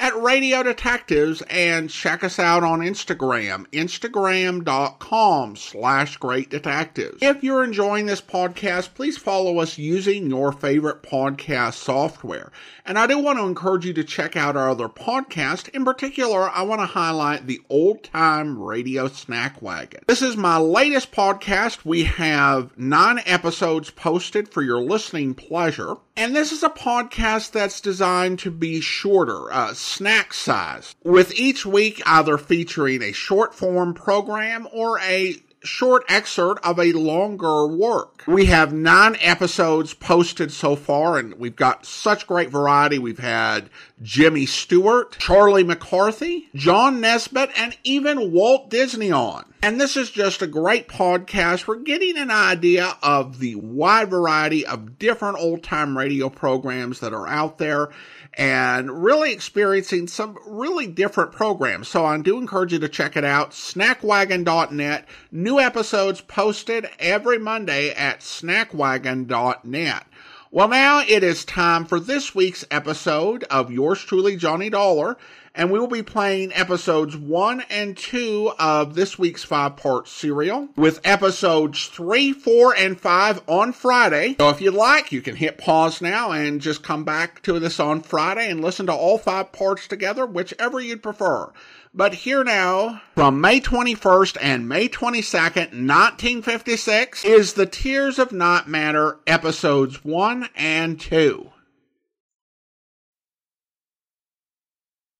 at Radio Detectives and check us out on Instagram, instagram.com slash great detectives. If you're enjoying this podcast, please follow us using your favorite podcast software. And I do want to encourage you to check out our other podcast. In particular, I want to highlight the Old Time Radio Snack Wagon. This is my latest podcast. We have nine episodes posted for your listening pleasure. And this is a podcast that's designed to be shorter, uh, snack size, with each week either featuring a short form program or a short excerpt of a longer work. We have nine episodes posted so far, and we've got such great variety. We've had Jimmy Stewart, Charlie McCarthy, John Nesbitt, and even Walt Disney on. And this is just a great podcast for getting an idea of the wide variety of different old time radio programs that are out there and really experiencing some really different programs. So I do encourage you to check it out. Snackwagon.net. New episodes posted every Monday at snackwagon.net. Well, now it is time for this week's episode of yours truly, Johnny Dollar, and we will be playing episodes one and two of this week's five part serial with episodes three, four, and five on Friday. So if you'd like, you can hit pause now and just come back to this on Friday and listen to all five parts together, whichever you'd prefer. But here now, from May 21st and May 22nd, 1956, is The Tears of Night Matter, episodes 1 and 2.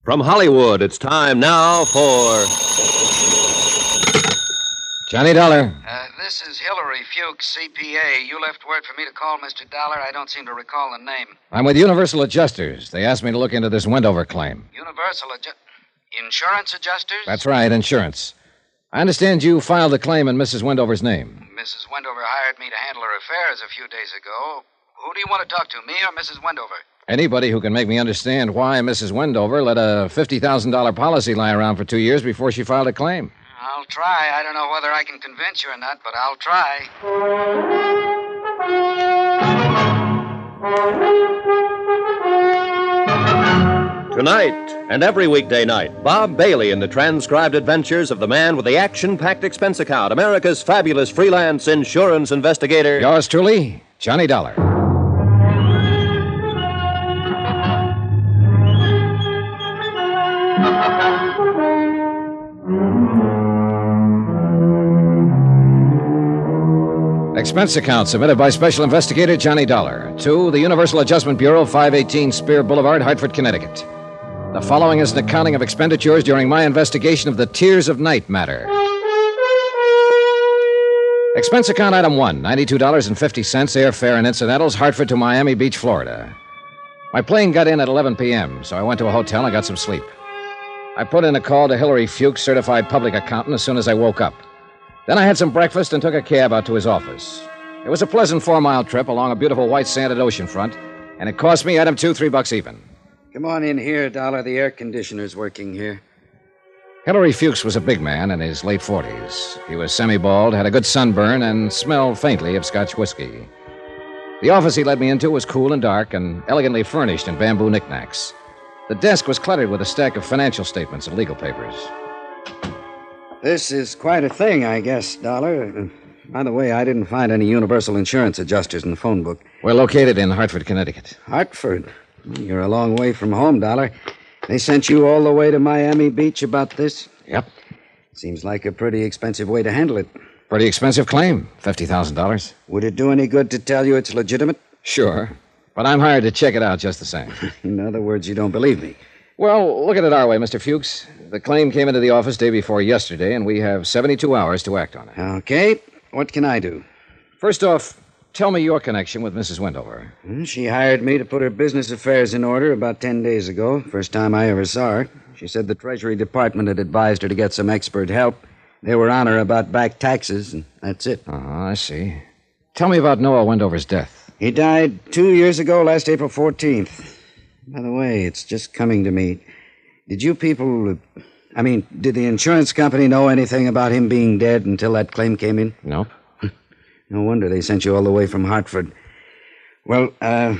From Hollywood, it's time now for. Johnny Dollar. Uh, this is Hillary Fuchs, CPA. You left word for me to call Mr. Dollar. I don't seem to recall the name. I'm with Universal Adjusters. They asked me to look into this Wendover claim. Universal Adju- Insurance Adjusters? That's right, insurance. I understand you filed a claim in Mrs. Wendover's name. Mrs. Wendover hired me to handle her affairs a few days ago. Who do you want to talk to, me or Mrs. Wendover? Anybody who can make me understand why Mrs. Wendover let a $50,000 policy lie around for two years before she filed a claim. I'll try. I don't know whether I can convince you or not, but I'll try. Tonight and every weekday night, Bob Bailey in the transcribed adventures of the man with the action packed expense account, America's fabulous freelance insurance investigator. Yours truly, Johnny Dollar. Expense account submitted by Special Investigator Johnny Dollar to the Universal Adjustment Bureau, 518 Spear Boulevard, Hartford, Connecticut. The following is an accounting of expenditures during my investigation of the Tears of Night matter. Expense account item one $92.50 airfare and incidentals, Hartford to Miami Beach, Florida. My plane got in at 11 p.m., so I went to a hotel and got some sleep. I put in a call to Hillary Fuchs, certified public accountant, as soon as I woke up. Then I had some breakfast and took a cab out to his office. It was a pleasant four mile trip along a beautiful white sanded ocean front, and it cost me, item two, three bucks even. Come on in here, Dollar. The air conditioner's working here. Hillary Fuchs was a big man in his late 40s. He was semi bald, had a good sunburn, and smelled faintly of Scotch whiskey. The office he led me into was cool and dark and elegantly furnished in bamboo knickknacks. The desk was cluttered with a stack of financial statements and legal papers. This is quite a thing, I guess, Dollar. By the way, I didn't find any universal insurance adjusters in the phone book. We're located in Hartford, Connecticut. Hartford. You're a long way from home, Dollar. They sent you all the way to Miami Beach about this? Yep. Seems like a pretty expensive way to handle it. Pretty expensive claim $50,000. Would it do any good to tell you it's legitimate? Sure. But I'm hired to check it out just the same. In other words, you don't believe me. well, look at it our way, Mr. Fuchs. The claim came into the office day before yesterday, and we have 72 hours to act on it. Okay. What can I do? First off, tell me your connection with Mrs. Wendover. Hmm, She hired me to put her business affairs in order about ten days ago. First time I ever saw her. She said the Treasury Department had advised her to get some expert help. They were on her about back taxes, and that's it. Uh huh, I see. Tell me about Noah Wendover's death. He died two years ago, last April 14th. By the way, it's just coming to me. Did you people. I mean, did the insurance company know anything about him being dead until that claim came in? Nope. No wonder they sent you all the way from Hartford. Well, uh,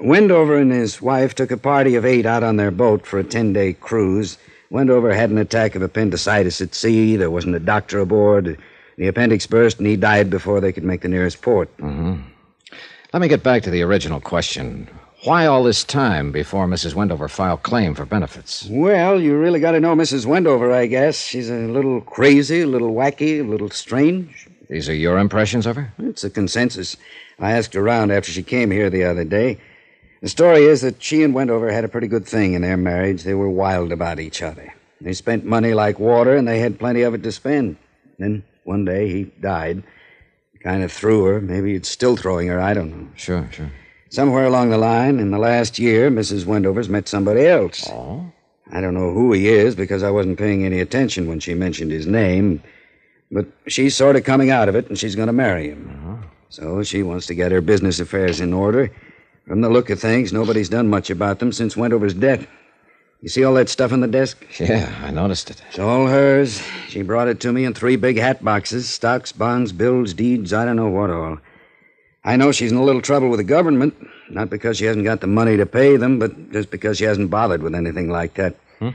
Wendover and his wife took a party of eight out on their boat for a 10 day cruise. Wendover had an attack of appendicitis at sea. There wasn't a doctor aboard. The appendix burst, and he died before they could make the nearest port. Let me get back to the original question. Why all this time before Mrs. Wendover filed claim for benefits? Well, you really got to know Mrs. Wendover, I guess. She's a little crazy, a little wacky, a little strange. These are your impressions of her? It's a consensus. I asked around after she came here the other day. The story is that she and Wendover had a pretty good thing in their marriage. They were wild about each other. They spent money like water, and they had plenty of it to spend. Then one day he died. Kind of threw her. Maybe it's still throwing her. I don't know. Sure, sure. Somewhere along the line, in the last year, Mrs. Wendover's met somebody else. Oh? I don't know who he is because I wasn't paying any attention when she mentioned his name. But she's sort of coming out of it, and she's going to marry him. Uh-huh. So she wants to get her business affairs in order. From the look of things, nobody's done much about them since Wendover's death. You see all that stuff on the desk? Yeah, I noticed it. It's all hers. She brought it to me in three big hat boxes stocks, bonds, bills, deeds, I don't know what all. I know she's in a little trouble with the government, not because she hasn't got the money to pay them, but just because she hasn't bothered with anything like that. Hmm?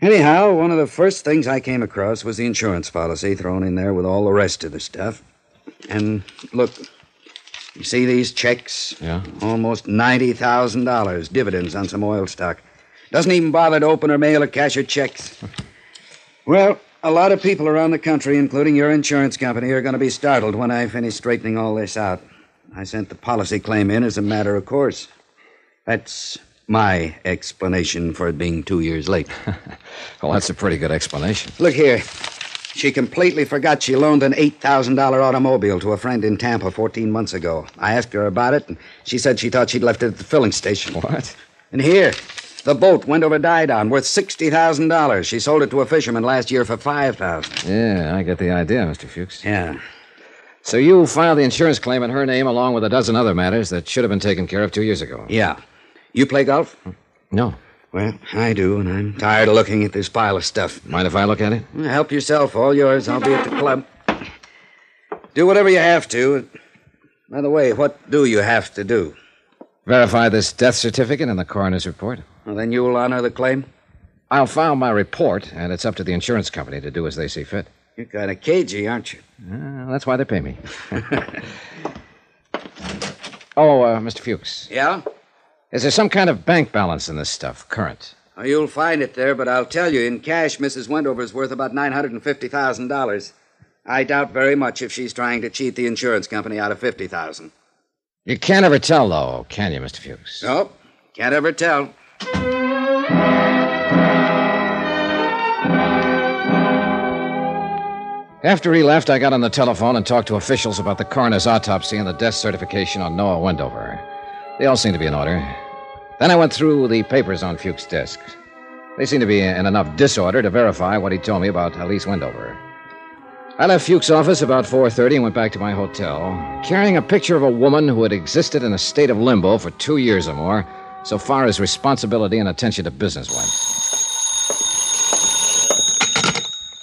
Anyhow, one of the first things I came across was the insurance policy thrown in there with all the rest of the stuff. And look, you see these checks? Yeah. Almost $90,000 dividends on some oil stock. Doesn't even bother to open or mail or cash her checks. Well, a lot of people around the country, including your insurance company, are going to be startled when I finish straightening all this out. I sent the policy claim in as a matter of course. That's my explanation for it being two years late. Well, that's a pretty good explanation. Look here. She completely forgot she loaned an $8,000 automobile to a friend in Tampa 14 months ago. I asked her about it, and she said she thought she'd left it at the filling station. What? And here, the boat Wendover died on, worth $60,000. She sold it to a fisherman last year for 5000 Yeah, I get the idea, Mr. Fuchs. Yeah. So you filed the insurance claim in her name along with a dozen other matters that should have been taken care of two years ago. Yeah. You play golf? No. Well, I do, and I'm tired of looking at this pile of stuff. Mind if I look at it? Well, Help yourself, all yours. I'll be at the club. Do whatever you have to. By the way, what do you have to do? Verify this death certificate and the coroner's report. Well, then you'll honor the claim? I'll file my report, and it's up to the insurance company to do as they see fit. You're kind of cagey, aren't you? Uh, that's why they pay me. oh, uh, Mr. Fuchs, Yeah? is there some kind of bank balance in this stuff, current? Well, you'll find it there, but I'll tell you, in cash, Mrs. Wendover's worth about $950,000. I doubt very much if she's trying to cheat the insurance company out of 50000 You can't ever tell, though, can you, Mr. Fuchs? Nope. Can't ever tell. After he left, I got on the telephone and talked to officials about the coroner's autopsy and the death certification on Noah Wendover. They all seem to be in order. Then I went through the papers on Fuchs' desk. They seem to be in enough disorder to verify what he told me about Elise Wendover. I left Fuchs' office about 4:30 and went back to my hotel, carrying a picture of a woman who had existed in a state of limbo for two years or more, so far as responsibility and attention to business went.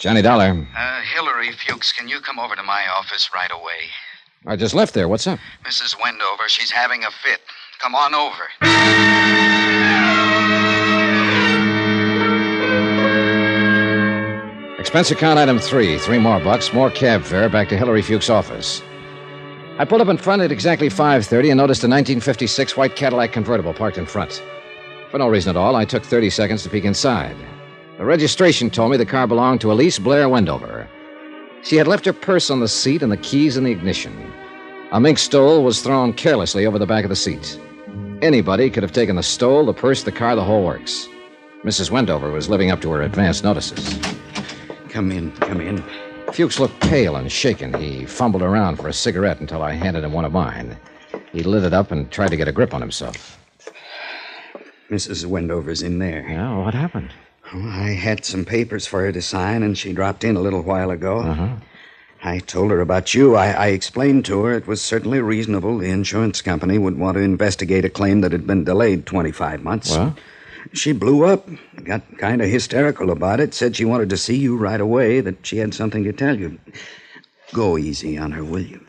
Johnny Dollar. Uh, Hillary Fuchs, can you come over to my office right away? I just left there. What's up? Mrs. Wendover, she's having a fit. Come on over. Expense account item three. Three more bucks, more cab fare back to Hillary Fuchs' office. I pulled up in front at exactly 5.30 and noticed a 1956 white Cadillac convertible parked in front. For no reason at all, I took 30 seconds to peek inside. The registration told me the car belonged to Elise Blair Wendover. She had left her purse on the seat and the keys in the ignition. A mink stole was thrown carelessly over the back of the seat. Anybody could have taken the stole, the purse, the car, the whole works. Mrs. Wendover was living up to her advance notices. Come in, come in. Fuchs looked pale and shaken. He fumbled around for a cigarette until I handed him one of mine. He lit it up and tried to get a grip on himself. Mrs. Wendover's in there. Yeah, what happened? Oh, I had some papers for her to sign, and she dropped in a little while ago. Uh-huh. I told her about you. I, I explained to her it was certainly reasonable the insurance company would want to investigate a claim that had been delayed 25 months. Well? She blew up, got kind of hysterical about it, said she wanted to see you right away, that she had something to tell you. Go easy on her, will you?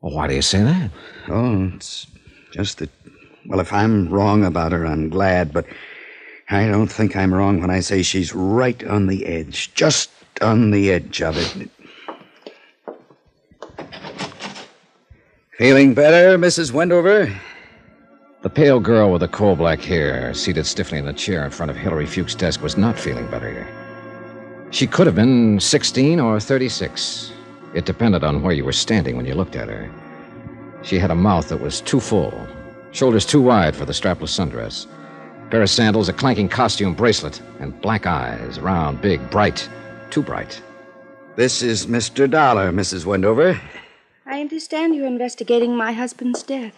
Well, why do you say that? Oh, it's just that, well, if I'm wrong about her, I'm glad, but I don't think I'm wrong when I say she's right on the edge, just on the edge of it. Feeling better, Mrs. Wendover? The pale girl with the coal black hair, seated stiffly in the chair in front of Hillary Fuchs' desk, was not feeling better. She could have been 16 or 36. It depended on where you were standing when you looked at her. She had a mouth that was too full, shoulders too wide for the strapless sundress, pair of sandals, a clanking costume bracelet, and black eyes, round, big, bright, too bright. This is Mr. Dollar, Mrs. Wendover. I understand you're investigating my husband's death.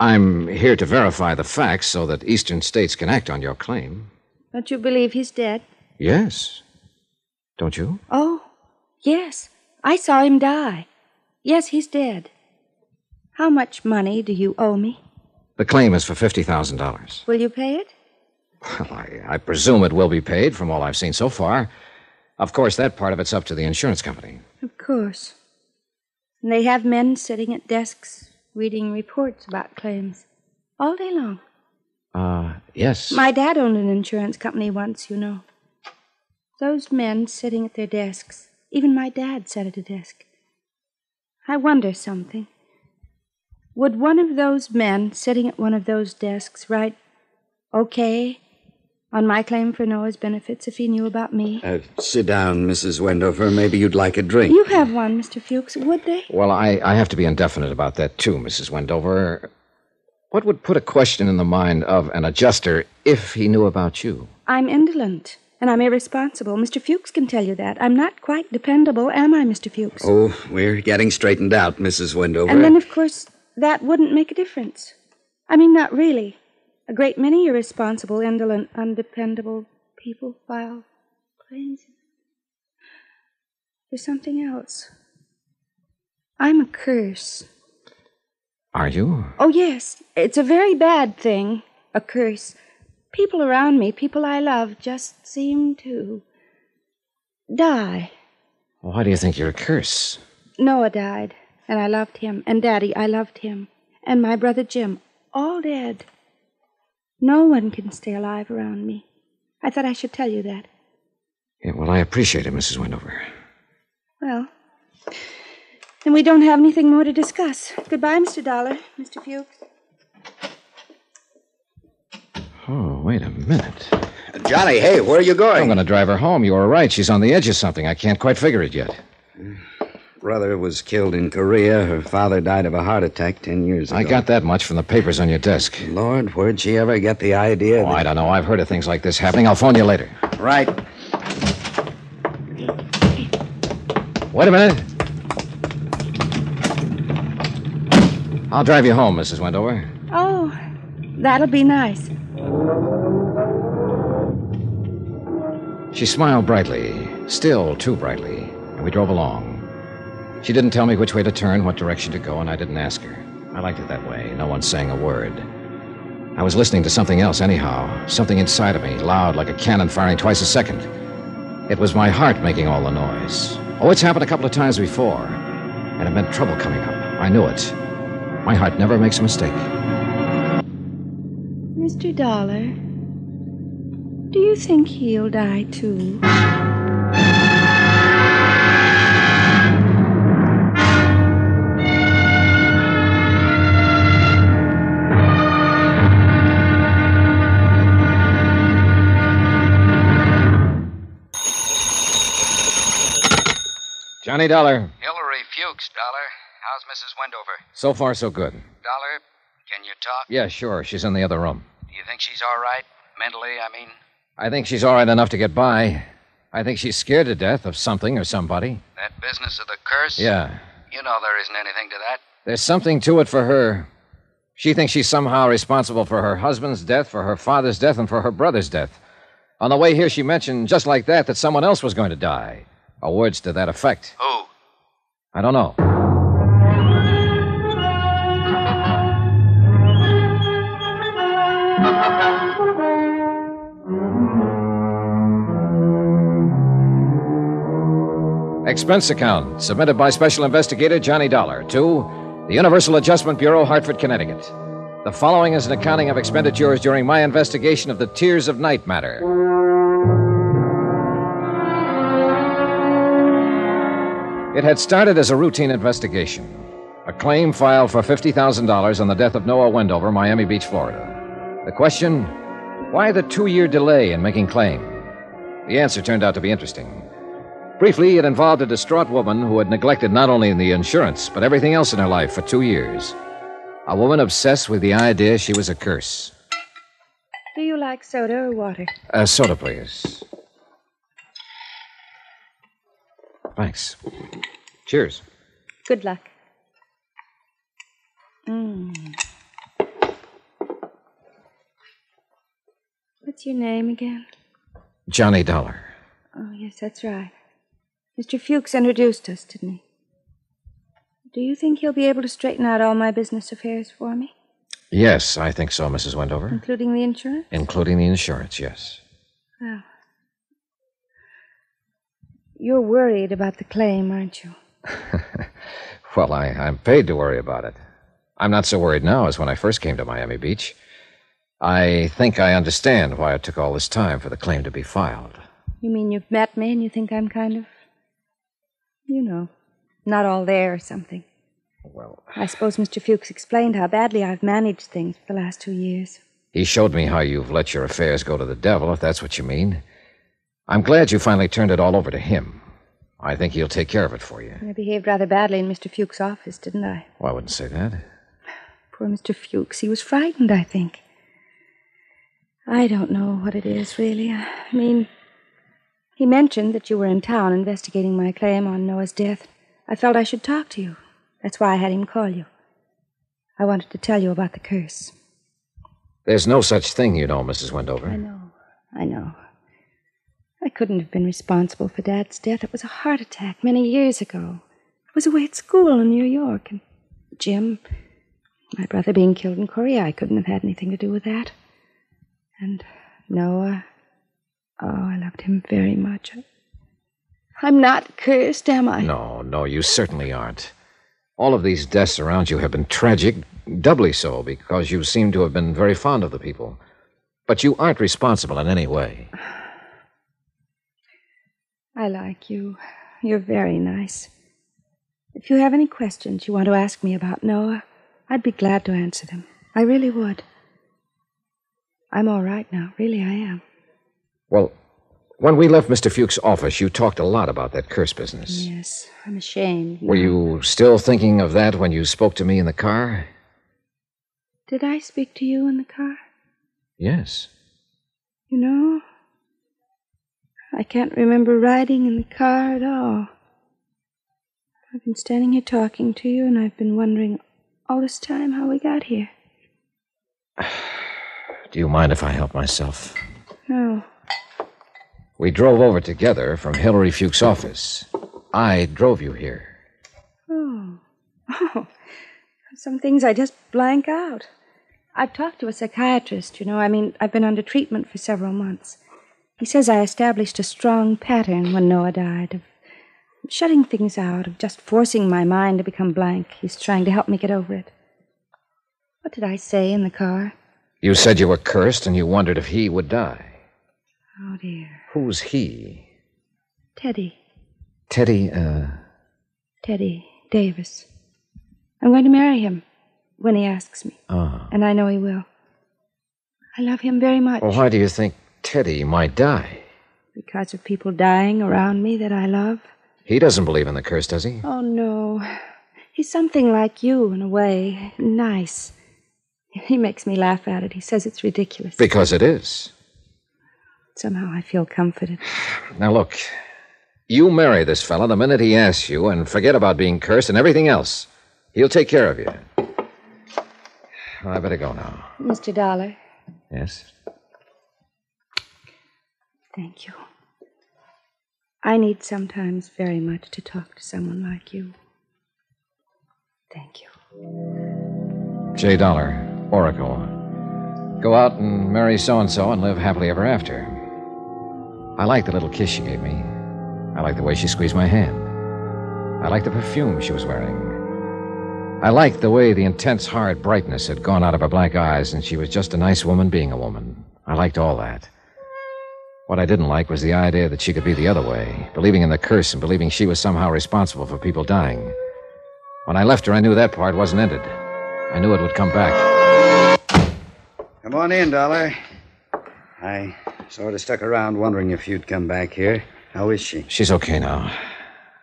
I'm here to verify the facts so that Eastern states can act on your claim. Don't you believe he's dead? Yes. Don't you? Oh, yes. I saw him die. Yes, he's dead. How much money do you owe me? The claim is for $50,000. Will you pay it? Well, I, I presume it will be paid from all I've seen so far. Of course, that part of it's up to the insurance company. Of course. And they have men sitting at desks reading reports about claims all day long. Uh, yes. My dad owned an insurance company once, you know. Those men sitting at their desks, even my dad sat at a desk. I wonder something. Would one of those men sitting at one of those desks write, okay, on my claim for Noah's benefits if he knew about me? Uh, sit down, Mrs. Wendover. Maybe you'd like a drink. You have one, Mr. Fuchs, would they? Well, I, I have to be indefinite about that, too, Mrs. Wendover. What would put a question in the mind of an adjuster if he knew about you? I'm indolent, and I'm irresponsible. Mr. Fuchs can tell you that. I'm not quite dependable, am I, Mr. Fuchs? Oh, we're getting straightened out, Mrs. Wendover. And then, of course, that wouldn't make a difference. I mean, not really. A great many irresponsible, indolent, undependable people file claims. There's something else. I'm a curse. Are you? Oh, yes. It's a very bad thing. A curse. People around me, people I love, just seem to die. Why do you think you're a curse? Noah died, and I loved him. And Daddy, I loved him. And my brother Jim, all dead. No one can stay alive around me. I thought I should tell you that. Yeah, well, I appreciate it, Mrs. Wendover. Well, then we don't have anything more to discuss. Goodbye, Mr. Dollar, Mr. Fuchs. Oh, wait a minute. Johnny, hey, where are you going? I'm going to drive her home. You were right. She's on the edge of something. I can't quite figure it yet. Mm. Brother was killed in Korea. Her father died of a heart attack ten years ago. I got that much from the papers on your desk. Lord, where'd she ever get the idea? Oh, I don't know. I've heard of things like this happening. I'll phone you later. Right. Wait a minute. I'll drive you home, Mrs. Wendover. Oh, that'll be nice. She smiled brightly, still too brightly, and we drove along. She didn't tell me which way to turn, what direction to go, and I didn't ask her. I liked it that way, no one saying a word. I was listening to something else, anyhow, something inside of me, loud like a cannon firing twice a second. It was my heart making all the noise. Oh, it's happened a couple of times before, and it meant trouble coming up. I knew it. My heart never makes a mistake. Mr. Dollar, do you think he'll die too? Johnny Dollar. Hillary Fuchs, Dollar. How's Mrs. Wendover? So far, so good. Dollar, can you talk? Yeah, sure. She's in the other room. Do you think she's all right? Mentally, I mean? I think she's all right enough to get by. I think she's scared to death of something or somebody. That business of the curse? Yeah. You know there isn't anything to that. There's something to it for her. She thinks she's somehow responsible for her husband's death, for her father's death, and for her brother's death. On the way here, she mentioned just like that that someone else was going to die. Or words to that effect. Who? I don't know. Expense account submitted by Special Investigator Johnny Dollar to the Universal Adjustment Bureau, Hartford, Connecticut. The following is an accounting of expenditures during my investigation of the Tears of Night matter. It had started as a routine investigation. A claim filed for $50,000 on the death of Noah Wendover, Miami Beach, Florida. The question why the two year delay in making claim? The answer turned out to be interesting. Briefly, it involved a distraught woman who had neglected not only the insurance, but everything else in her life for two years. A woman obsessed with the idea she was a curse. Do you like soda or water? Uh, soda, please. Thanks. Cheers. Good luck. Mm. What's your name again? Johnny Dollar. Oh, yes, that's right. Mr. Fuchs introduced us, didn't he? Do you think he'll be able to straighten out all my business affairs for me, Yes, I think so, Mrs. Wendover. including the insurance? Including the insurance, yes. Well, you're worried about the claim, aren't you? Well, I, I'm paid to worry about it. I'm not so worried now as when I first came to Miami Beach. I think I understand why it took all this time for the claim to be filed. You mean you've met me and you think I'm kind of, you know, not all there or something? Well, I suppose Mr. Fuchs explained how badly I've managed things for the last two years. he showed me how you've let your affairs go to the devil, if that's what you mean. I'm glad you finally turned it all over to him. I think he'll take care of it for you. I behaved rather badly in Mr. Fuchs' office, didn't I? Well, I wouldn't say that. Poor Mr. Fuchs. He was frightened, I think. I don't know what it is, really. I mean, he mentioned that you were in town investigating my claim on Noah's death. I felt I should talk to you. That's why I had him call you. I wanted to tell you about the curse. There's no such thing, you know, Mrs. Wendover. I know. I know. Couldn't have been responsible for Dad's death. It was a heart attack many years ago. I was away at school in New York. And Jim, my brother being killed in Korea, I couldn't have had anything to do with that. And Noah, oh, I loved him very much. I'm not cursed, am I? No, no, you certainly aren't. All of these deaths around you have been tragic, doubly so, because you seem to have been very fond of the people. But you aren't responsible in any way. I like you. You're very nice. If you have any questions you want to ask me about Noah, I'd be glad to answer them. I really would. I'm all right now. Really, I am. Well, when we left Mr. Fuchs' office, you talked a lot about that curse business. Yes, I'm ashamed. Were you still thinking of that when you spoke to me in the car? Did I speak to you in the car? Yes. You know, I can't remember riding in the car at all. I've been standing here talking to you, and I've been wondering all this time how we got here. Do you mind if I help myself? No. We drove over together from Hillary Fuchs' office. I drove you here. Oh. Oh. Some things I just blank out. I've talked to a psychiatrist, you know. I mean, I've been under treatment for several months. He says I established a strong pattern when Noah died of shutting things out, of just forcing my mind to become blank. He's trying to help me get over it. What did I say in the car? You said you were cursed and you wondered if he would die. Oh, dear. Who's he? Teddy. Teddy, uh. Teddy Davis. I'm going to marry him when he asks me, Oh. and I know he will. I love him very much. Well, why do you think Teddy might die? Because of people dying around me that I love? He doesn't believe in the curse, does he? Oh, no. He's something like you in a way. Nice. He makes me laugh at it. He says it's ridiculous. Because it is. Somehow I feel comforted. Now, look. You marry this fella the minute he asks you, and forget about being cursed and everything else. He'll take care of you. Well, I better go now. Mr. Dollar, Yes? Thank you. I need sometimes very much to talk to someone like you. Thank you. J. Dollar, Oracle. Go out and marry so and so and live happily ever after. I like the little kiss she gave me. I like the way she squeezed my hand. I like the perfume she was wearing. I liked the way the intense, hard brightness had gone out of her black eyes, and she was just a nice woman being a woman. I liked all that. What I didn't like was the idea that she could be the other way, believing in the curse and believing she was somehow responsible for people dying. When I left her, I knew that part wasn't ended. I knew it would come back. Come on in, Dollar. I sort of stuck around wondering if you'd come back here. How is she? She's okay now.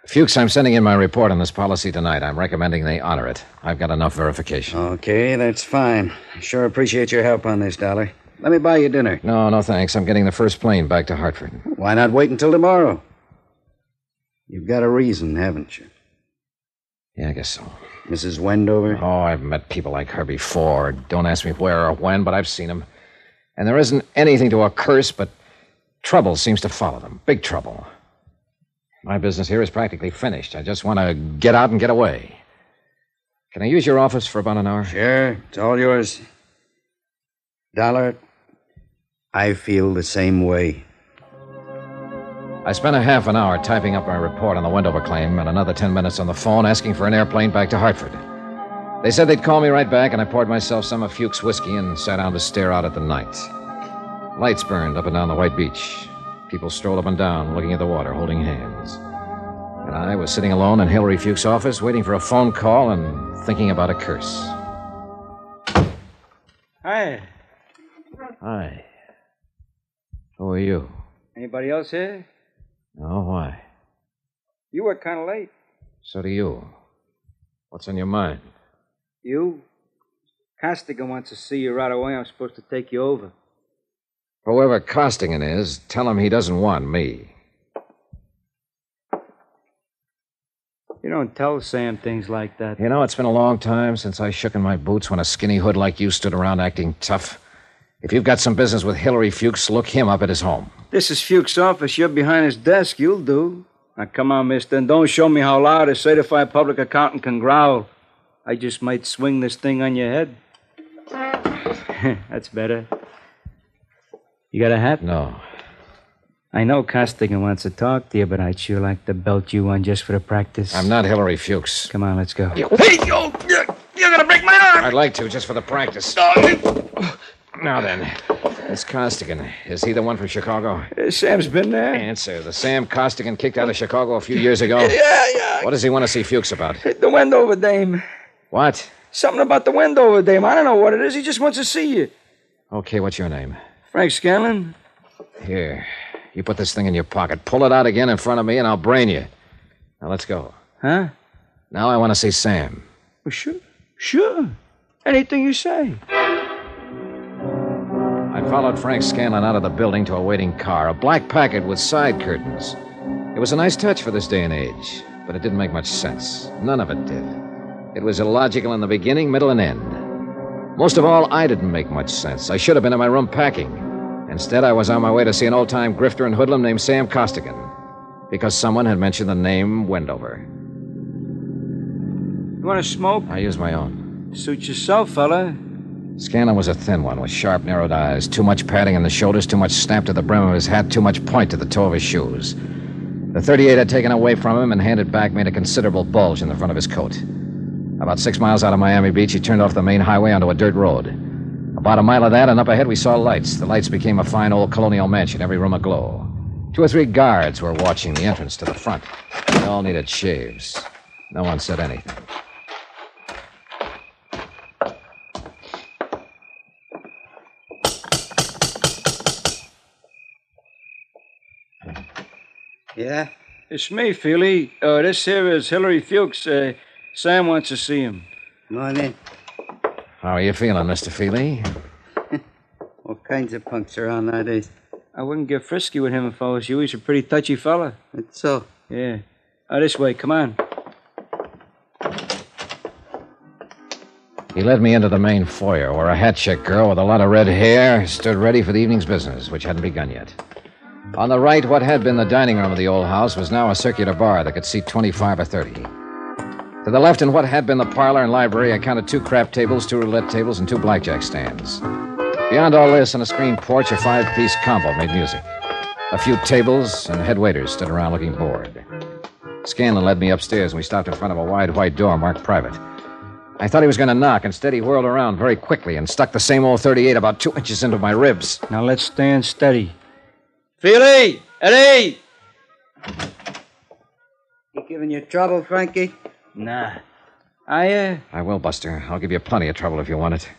Fuchs, I'm sending in my report on this policy tonight. I'm recommending they honor it. I've got enough verification. Okay, that's fine. Sure appreciate your help on this, Dollar. Let me buy you dinner. No, no, thanks. I'm getting the first plane back to Hartford. Why not wait until tomorrow? You've got a reason, haven't you? Yeah, I guess so. Mrs. Wendover? Oh, I've met people like her before. Don't ask me where or when, but I've seen them. And there isn't anything to a curse, but trouble seems to follow them. Big trouble. My business here is practically finished. I just want to get out and get away. Can I use your office for about an hour? Sure, it's all yours. Dollar, I feel the same way. I spent a half an hour typing up my report on the Wendover claim and another ten minutes on the phone asking for an airplane back to Hartford. They said they'd call me right back, and I poured myself some of Fuchs' whiskey and sat down to stare out at the night. Lights burned up and down the white beach. People strolled up and down, looking at the water, holding hands. And I was sitting alone in Hillary Fuchs' office, waiting for a phone call and thinking about a curse. Hi. Hi. Who are you? Anybody else here? No, why? You were kind of late. So do you. What's on your mind? You? Costigan wants to see you right away. I'm supposed to take you over. Whoever Costigan is, tell him he doesn't want me. You don't tell Sam things like that. You know, it's been a long time since I shook in my boots when a skinny hood like you stood around acting tough. If you've got some business with Hillary Fuchs, look him up at his home. This is Fuchs' office. You're behind his desk. You'll do. Now, come on, mister, and don't show me how loud a certified public accountant can growl. I just might swing this thing on your head. That's better. You got a hat? No. I know Costigan wants to talk to you, but I'd sure like to belt you one just for the practice. I'm not Hillary Fuchs. Come on, let's go. Hey, yo, you're, you're gonna break my arm! I'd like to, just for the practice. Uh, Now then, this Costigan, is he the one from Chicago? Uh, Sam's been there. Answer. The Sam Costigan kicked out of Chicago a few years ago. Yeah, yeah. What does he want to see Fuchs about? The Wendover dame. What? Something about the Wendover dame. I don't know what it is. He just wants to see you. Okay, what's your name? Frank Scanlon. Here. You put this thing in your pocket. Pull it out again in front of me, and I'll brain you. Now let's go. Huh? Now I want to see Sam. Well, sure. Sure. Anything you say. Followed Frank Scanlon out of the building to a waiting car, a black Packard with side curtains. It was a nice touch for this day and age, but it didn't make much sense. None of it did. It was illogical in the beginning, middle, and end. Most of all, I didn't make much sense. I should have been in my room packing. Instead, I was on my way to see an old time grifter and hoodlum named Sam Costigan because someone had mentioned the name Wendover. You want to smoke? I use my own. Suit yourself, fella. Scanlon was a thin one with sharp, narrowed eyes, too much padding in the shoulders, too much snap to the brim of his hat, too much point to the toe of his shoes. The 38 I'd taken away from him and handed back made a considerable bulge in the front of his coat. About six miles out of Miami Beach, he turned off the main highway onto a dirt road. About a mile of that, and up ahead, we saw lights. The lights became a fine old colonial mansion, every room aglow. Two or three guards were watching the entrance to the front. They all needed shaves. No one said anything. Yeah? It's me, Feely. Uh, this here is Hillary Fuchs. Uh, Sam wants to see him. Come on in. How are you feeling, Mr. Feely? All kinds of punks around nowadays. I wouldn't get frisky with him if I was you. He's a pretty touchy fella. It's so. Yeah. Uh, this way, come on. He led me into the main foyer, where a hat check girl with a lot of red hair stood ready for the evening's business, which hadn't begun yet. On the right, what had been the dining room of the old house was now a circular bar that could seat 25 or 30. To the left, in what had been the parlor and library, I counted two crap tables, two roulette tables, and two blackjack stands. Beyond all this, on a screen porch, a five piece combo made music. A few tables and head waiters stood around looking bored. Scanlon led me upstairs, and we stopped in front of a wide white door marked private. I thought he was going to knock. Instead, he whirled around very quickly and stuck the same old 38 about two inches into my ribs. Now let's stand steady. Philly! Eddie! You giving you trouble, Frankie? Nah. I, uh, I will, Buster. I'll give you plenty of trouble if you want it.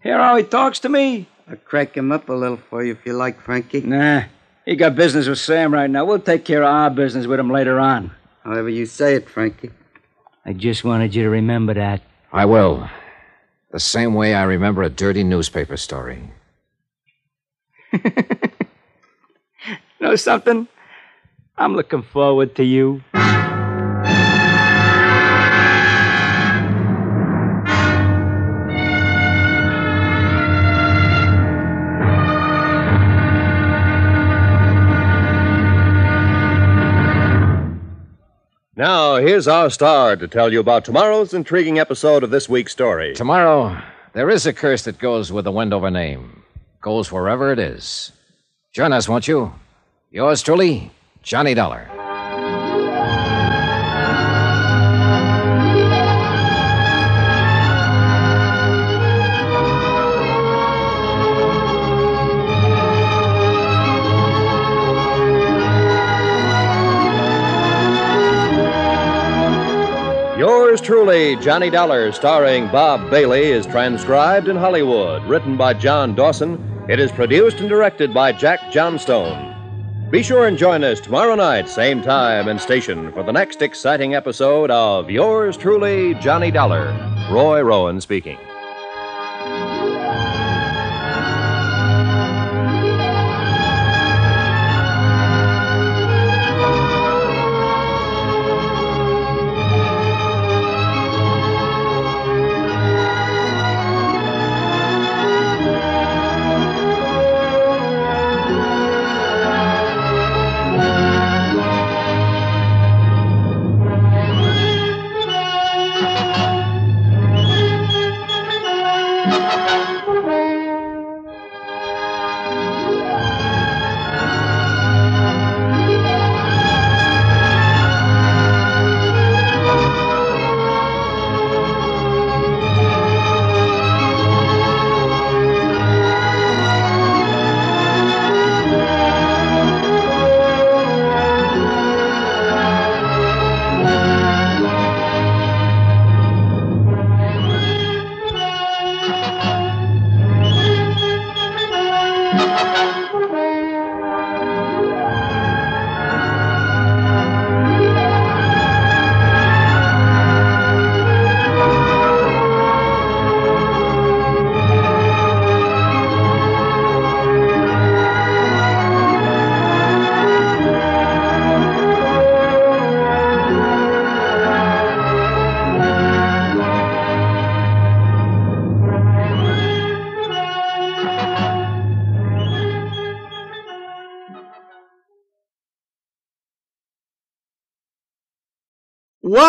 hear how he talks to me? I'll crack him up a little for you if you like, Frankie. Nah. He got business with Sam right now. We'll take care of our business with him later on. However you say it, Frankie. I just wanted you to remember that. I will. The same way I remember a dirty newspaper story. Know something? I'm looking forward to you. Now, here's our star to tell you about tomorrow's intriguing episode of this week's story. Tomorrow, there is a curse that goes with the Wendover name, goes wherever it is. Join us, won't you? Yours truly, Johnny Dollar. Yours truly, Johnny Dollar, starring Bob Bailey, is transcribed in Hollywood. Written by John Dawson. It is produced and directed by Jack Johnstone. Be sure and join us tomorrow night, same time and station, for the next exciting episode of Yours truly, Johnny Dollar. Roy Rowan speaking.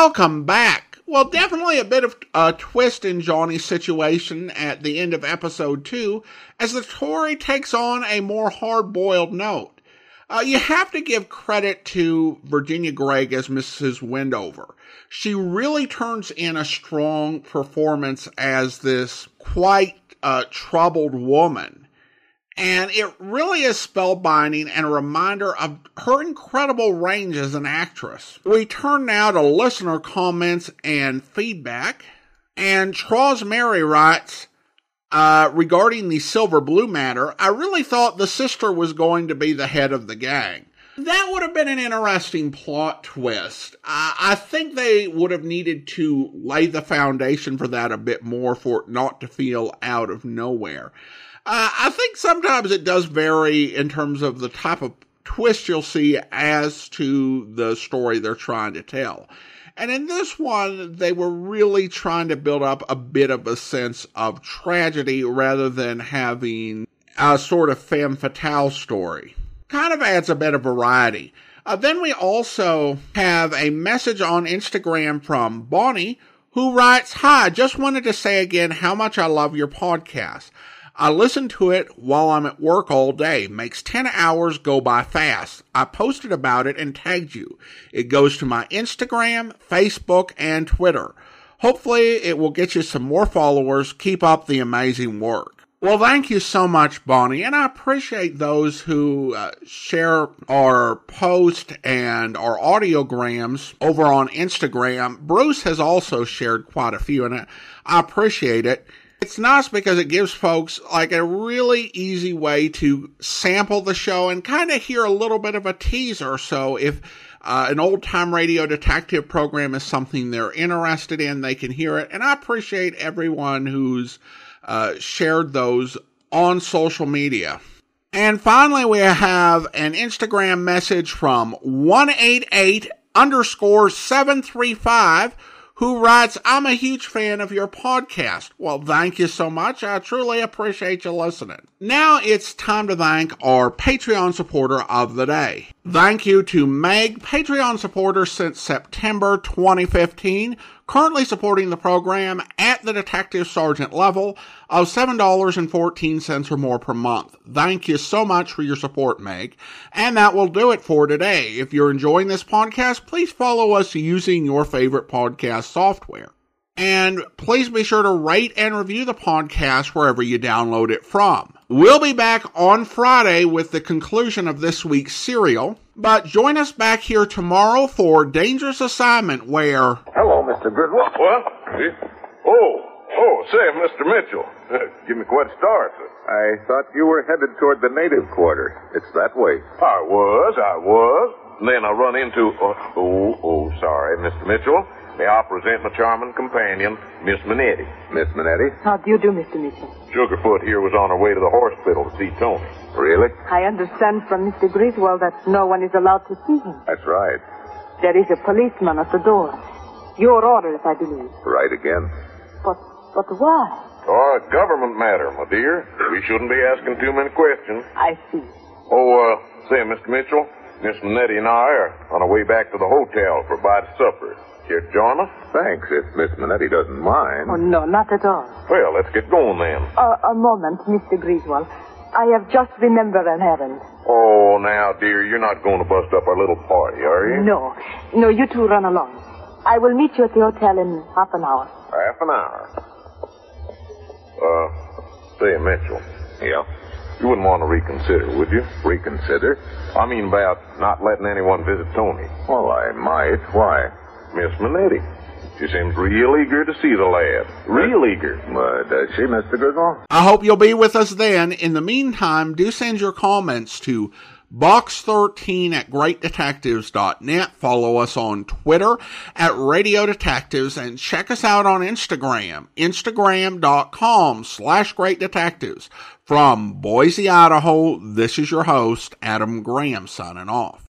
Welcome back. Well, definitely a bit of a twist in Johnny's situation at the end of episode two, as the story takes on a more hard boiled note. Uh, you have to give credit to Virginia Gregg as Mrs. Wendover. She really turns in a strong performance as this quite uh, troubled woman. And it really is spellbinding and a reminder of her incredible range as an actress. We turn now to listener comments and feedback. And Charles Mary writes, uh, regarding the silver blue matter, I really thought the sister was going to be the head of the gang. That would have been an interesting plot twist. I, I think they would have needed to lay the foundation for that a bit more for it not to feel out of nowhere. Uh, I think sometimes it does vary in terms of the type of twist you'll see as to the story they're trying to tell. And in this one, they were really trying to build up a bit of a sense of tragedy rather than having a sort of femme fatale story. Kind of adds a bit of variety. Uh, then we also have a message on Instagram from Bonnie who writes, Hi, just wanted to say again how much I love your podcast. I listen to it while I'm at work all day. Makes 10 hours go by fast. I posted about it and tagged you. It goes to my Instagram, Facebook, and Twitter. Hopefully it will get you some more followers. Keep up the amazing work. Well, thank you so much, Bonnie, and I appreciate those who uh, share our post and our audiograms over on Instagram. Bruce has also shared quite a few, and I appreciate it. It's nice because it gives folks like a really easy way to sample the show and kind of hear a little bit of a teaser. So if uh, an old time radio detective program is something they're interested in, they can hear it. And I appreciate everyone who's uh, shared those on social media. And finally, we have an Instagram message from 188 underscore 735 who writes, I'm a huge fan of your podcast. Well, thank you so much. I truly appreciate you listening. Now it's time to thank our Patreon supporter of the day. Thank you to Meg, Patreon supporter since September 2015, currently supporting the program at the detective sergeant level of $7.14 or more per month. Thank you so much for your support, Meg. And that will do it for today. If you're enjoying this podcast, please follow us using your favorite podcast software. And please be sure to rate and review the podcast wherever you download it from. We'll be back on Friday with the conclusion of this week's serial, but join us back here tomorrow for Dangerous Assignment where. Hello, Mr. Griswold. What? Oh, oh, say, Mr. Mitchell. Give me quite a start. I thought you were headed toward the native quarter. It's that way. I was, I was. Then I run into. Uh, oh, oh, sorry, Mr. Mitchell. May I present my charming companion, Miss Minetti. Miss Minetti? How do you do, Mr. Mitchell? Sugarfoot here was on her way to the hospital to see Tony. Really? I understand from Mr. Griswold that no one is allowed to see him. That's right. There is a policeman at the door. Your orders, I believe. Right again. But, but why? Oh, a government matter, my dear. We shouldn't be asking too many questions. I see. Oh, uh, say, Mr. Mitchell, Miss Minetti and I are on our way back to the hotel for a bite of supper. Care to join us? Thanks, if Miss Minetti doesn't mind. Oh, no, not at all. Well, let's get going then. Uh, a moment, Mr. Griswold. I have just remembered an errand. Oh, now, dear, you're not going to bust up our little party, are you? No. No, you two run along. I will meet you at the hotel in half an hour. Half an hour. Uh, say, Mitchell. Yeah? You wouldn't want to reconsider, would you? Reconsider? I mean about not letting anyone visit Tony. Well, I might. Why? Miss Minetti. She seems real eager to see the lad. Real eager. Uh, does she, Mr. Griswold? I hope you'll be with us then. In the meantime, do send your comments to box13 at greatdetectives.net. Follow us on Twitter at Radio Detectives and check us out on Instagram, instagram.com slash great detectives. From Boise, Idaho, this is your host, Adam Graham, signing off.